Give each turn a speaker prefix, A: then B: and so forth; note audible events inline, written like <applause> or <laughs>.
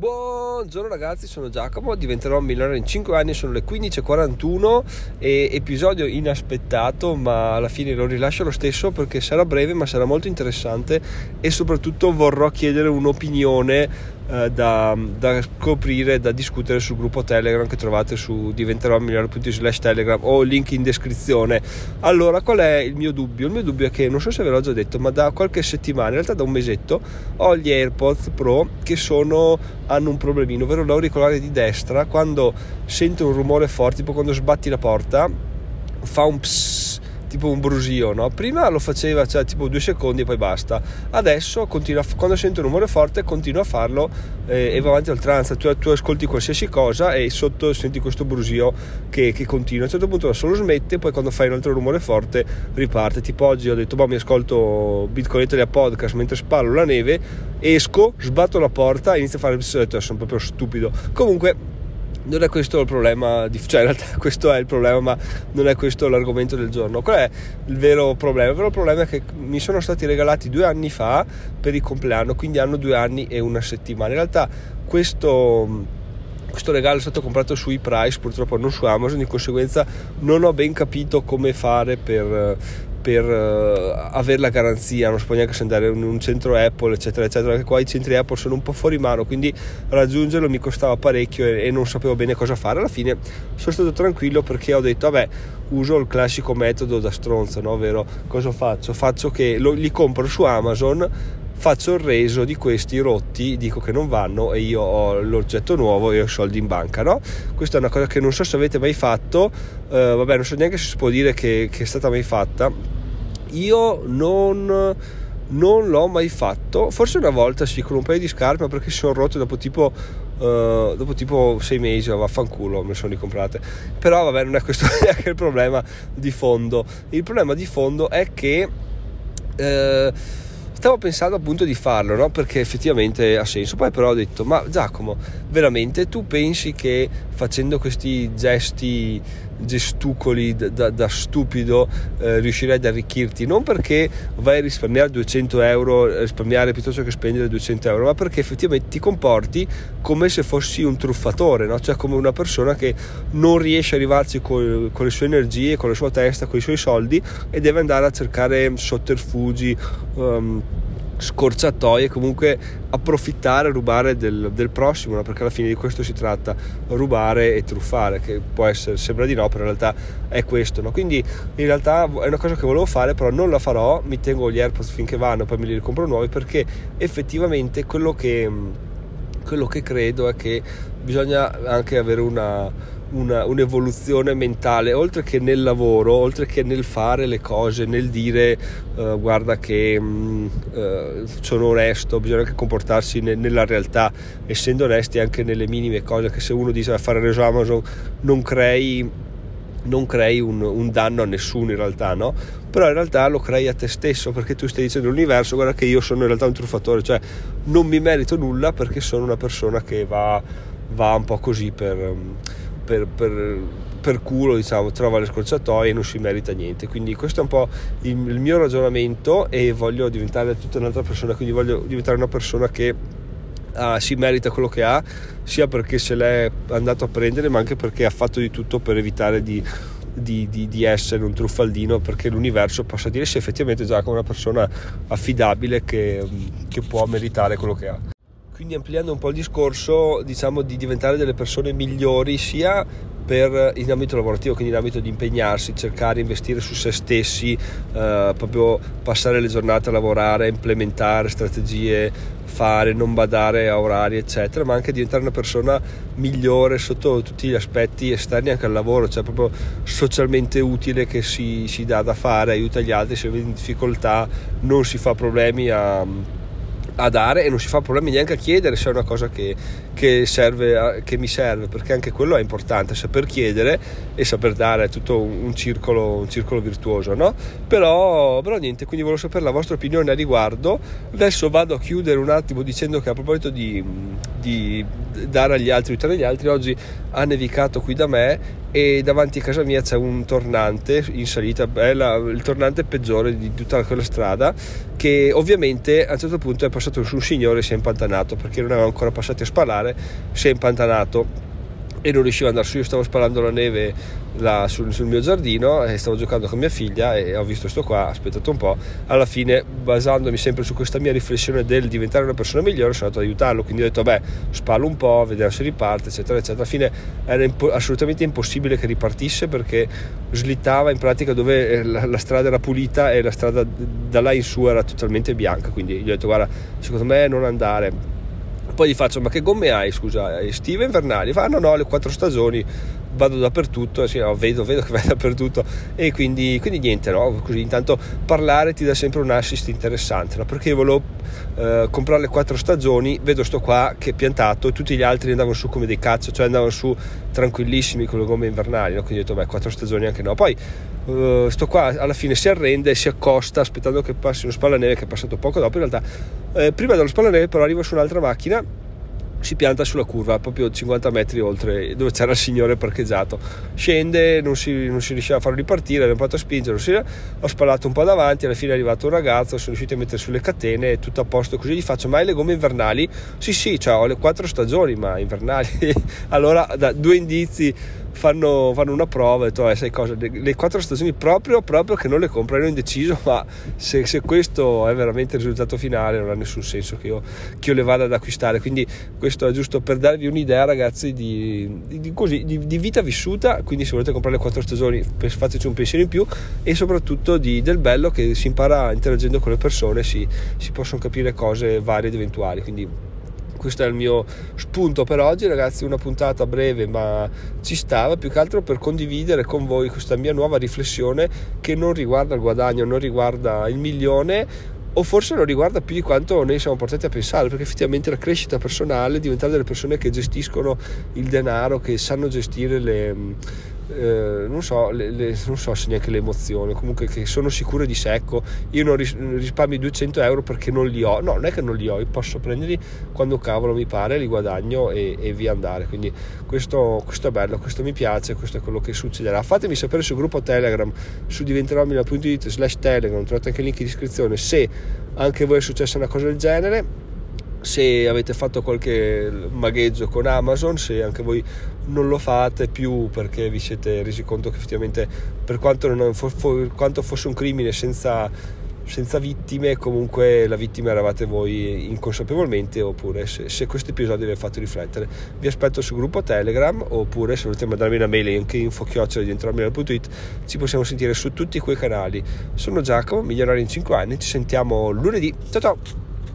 A: Whoa! Buongiorno ragazzi, sono Giacomo, diventerò milionario in 5 anni, sono le 15.41 e episodio inaspettato ma alla fine lo rilascio lo stesso perché sarà breve ma sarà molto interessante e soprattutto vorrò chiedere un'opinione eh, da, da, scoprire, da discutere sul gruppo Telegram che trovate su diventeròmigliore.it slash Telegram o link in descrizione. Allora, qual è il mio dubbio? Il mio dubbio è che, non so se ve l'ho già detto, ma da qualche settimana, in realtà da un mesetto, ho gli AirPods Pro che sono, hanno un problemino, ovvero l'auricolare di destra, quando sento un rumore forte, tipo quando sbatti la porta, fa un psss tipo un brusio, no? Prima lo faceva, cioè tipo due secondi e poi basta. Adesso continua, quando sento un rumore forte continua a farlo eh, e va avanti al trance. Tu, tu, ascolti qualsiasi cosa e sotto senti questo brusio che, che, continua. A un certo punto da solo smette, poi quando fai un altro rumore forte riparte. Tipo oggi ho detto, boh, mi ascolto Bitcoin Italia podcast mentre spallo la neve, esco, sbatto la porta e inizio a fare il sono proprio stupido. Comunque non è questo il problema, di, cioè in realtà <laughs> questo è il problema, ma non è questo l'argomento del giorno. Qual è il vero problema? Il vero problema è che mi sono stati regalati due anni fa per il compleanno, quindi hanno due anni e una settimana. In realtà questo questo regalo è stato comprato su ePrice, purtroppo non su Amazon, di conseguenza non ho ben capito come fare per, per uh, avere la garanzia, non si può neanche andare in un centro Apple, eccetera, eccetera, perché qua i centri Apple sono un po' fuori mano, quindi raggiungerlo mi costava parecchio e, e non sapevo bene cosa fare. Alla fine sono stato tranquillo perché ho detto, vabbè, uso il classico metodo da stronzo, no? Ovvero, cosa faccio? Faccio che lo, li compro su Amazon, faccio il reso di questi rotti, dico che non vanno e io ho l'oggetto nuovo e ho soldi in banca, no? Questa è una cosa che non so se avete mai fatto, eh, vabbè non so neanche se si può dire che, che è stata mai fatta, io non non l'ho mai fatto. Forse una volta sì con un paio di scarpe perché si sono rotte dopo tipo uh, dopo tipo sei mesi vaffanculo me sono ricomprate. Però vabbè non è questo <laughs> neanche il problema di fondo. Il problema di fondo è che uh, stavo pensando appunto di farlo, no? perché effettivamente ha senso. Poi però ho detto, ma Giacomo, veramente tu pensi che facendo questi gesti, gestucoli da, da, da stupido, eh, riuscirai ad arricchirti? Non perché vai a risparmiare 200 euro, risparmiare piuttosto che spendere 200 euro, ma perché effettivamente ti comporti come se fossi un truffatore, no? cioè come una persona che non riesce ad arrivarci con, con le sue energie, con la sua testa, con i suoi soldi e deve andare a cercare sotterfugi. Um, scorciatoie, comunque approfittare, rubare del, del prossimo, no? perché alla fine di questo si tratta, rubare e truffare, che può essere, sembra di no, però in realtà è questo. No? Quindi in realtà è una cosa che volevo fare, però non la farò, mi tengo gli AirPods finché vanno, poi me li ricompro nuovi, perché effettivamente quello che, quello che credo è che bisogna anche avere una una, un'evoluzione mentale, oltre che nel lavoro, oltre che nel fare le cose, nel dire uh, guarda che uh, sono onesto, bisogna anche comportarsi ne, nella realtà, essendo onesti anche nelle minime cose, che se uno dice fare reso Amazon non crei non crei un, un, danno a nessuno in realtà, no? Però in realtà lo crei a te stesso perché tu stai dicendo all'universo guarda che io sono in realtà un truffatore, cioè non mi merito nulla perché sono una persona che va, va un po' così per per, per, per, culo diciamo, trova le scorciatoie e non si merita niente quindi questo è un po' il, il mio ragionamento e voglio diventare tutta un'altra persona quindi voglio diventare una persona che uh, si merita quello che ha sia perché se l'è andato a prendere ma anche perché ha fatto di tutto per evitare di di, di, di, essere un truffaldino perché l'universo possa dire se effettivamente Giacomo è una persona affidabile che, che può meritare quello che ha. Quindi ampliando un po' il discorso, diciamo di diventare delle persone migliori sia per in ambito lavorativo, quindi in ambito di impegnarsi, cercare investire su se stessi, eh, proprio passare le giornate a lavorare, implementare strategie, fare, non badare a orari, eccetera, ma anche diventare una persona migliore sotto tutti gli aspetti esterni anche al lavoro, cioè proprio socialmente utile che si, si dà da fare, aiuta gli altri, se vede in difficoltà, non si fa problemi a a dare e non si fa problemi neanche a chiedere se è una cosa che, che, serve, che mi serve, perché anche quello è importante, saper chiedere e saper dare, è tutto un circolo, un circolo virtuoso, no? Però, però niente, quindi volevo sapere la vostra opinione a riguardo. Adesso vado a chiudere un attimo dicendo che a proposito di, di dare agli altri, aiutare gli altri, oggi ha nevicato qui da me e davanti a casa mia c'è un tornante in salita, è la, il tornante peggiore di tutta quella strada che ovviamente a un certo punto è passato su un signore e si è impantanato perché non aveva ancora passati a spalare, si è impantanato e non riuscivo ad andare su. Io stavo spalando la neve là sul, sul, mio giardino e stavo giocando con mia figlia e ho visto sto qua, aspettate un po'. Alla fine, basandomi sempre su questa mia riflessione del diventare una persona migliore, sono andato ad aiutarlo. Quindi ho detto, beh, spallo un po', vediamo se riparte, eccetera, eccetera. Alla fine era impo- assolutamente impossibile che ripartisse perché slittava in pratica dove eh, la, la, strada era pulita e la strada da là in su era totalmente bianca. Quindi gli ho detto, guarda, secondo me non andare poi gli faccio, ma che gomme hai, scusa, estive invernali? Fa, no, no, le quattro stagioni, vado dappertutto, sì, no, vedo, vedo che vai dappertutto e quindi, quindi niente, no? Così intanto parlare ti dà sempre un assist interessante, no? Perché volevo eh, comprare le quattro stagioni, vedo sto qua che è piantato e tutti gli altri andavano su come dei cazzo, cioè andavano su tranquillissimi con le gomme invernali, no? Quindi ho detto, beh, quattro stagioni anche no. Poi Uh, sto qua alla fine si arrende e si accosta aspettando che passi uno spalaneve che è passato poco dopo in realtà eh, prima dello spalaneve però arriva su un'altra macchina si pianta sulla curva proprio 50 metri oltre dove c'era il signore parcheggiato. Scende non si, non si riusciva a farlo ripartire abbiamo provato a spingere si, ho spalato un po' davanti alla fine è arrivato un ragazzo sono riusciti a mettere sulle catene tutto a posto così. Gli faccio mai le gomme invernali? Sì sì cioè, ho le quattro stagioni ma invernali. <laughs> Allora da due indizi fanno, fanno una prova e detto, eh, sai cosa, le, le, quattro stagioni proprio, proprio che non le compro, ero indeciso, <laughs> ma se, se, questo è veramente il risultato finale non ha nessun senso che io, che io, le vada ad acquistare, quindi questo è giusto per darvi un'idea ragazzi di, di, di, così, di vita vissuta, quindi se volete comprare le quattro stagioni fateci un pensiero in più e soprattutto del bello che si impara interagendo con le persone, si, si possono capire cose varie ed eventuali, quindi questo è il mio spunto per oggi ragazzi una puntata breve ma ci stava più che altro per condividere con voi questa mia nuova riflessione che non riguarda il guadagno non riguarda il milione o forse non riguarda più di quanto noi siamo portati a pensare, perché effettivamente la crescita personale, diventare delle persone che gestiscono il denaro, che sanno gestire le, eh, non, so, le, le, non so se neanche le emozioni, comunque che sono sicure di sé. Ecco, io non ris- risparmio 200 euro perché non li ho, no, non è che non li ho, io posso prenderli quando cavolo mi pare, li guadagno e, e via andare. Quindi questo, questo, è bello, questo mi piace, questo è quello che succederà. Fatemi sapere sul gruppo Telegram su diventeromila.it slash Telegram, trovate anche il link in descrizione se anche voi è successa una cosa del genere se avete fatto qualche magheggio con Amazon, se anche voi non lo fate più perché vi siete resi conto che effettivamente per quanto, non, for, quanto fosse un crimine senza, senza, vittime, comunque la vittima eravate voi inconsapevolmente oppure se, se questo episodio vi ha fatto riflettere. Vi aspetto sul gruppo Telegram oppure se volete mandarmi una mail anche info chioccioladientromila.it ci possiamo sentire su tutti quei canali. Sono Giacomo, migliorare in 5 anni, ci sentiamo lunedì. Ciao ciao!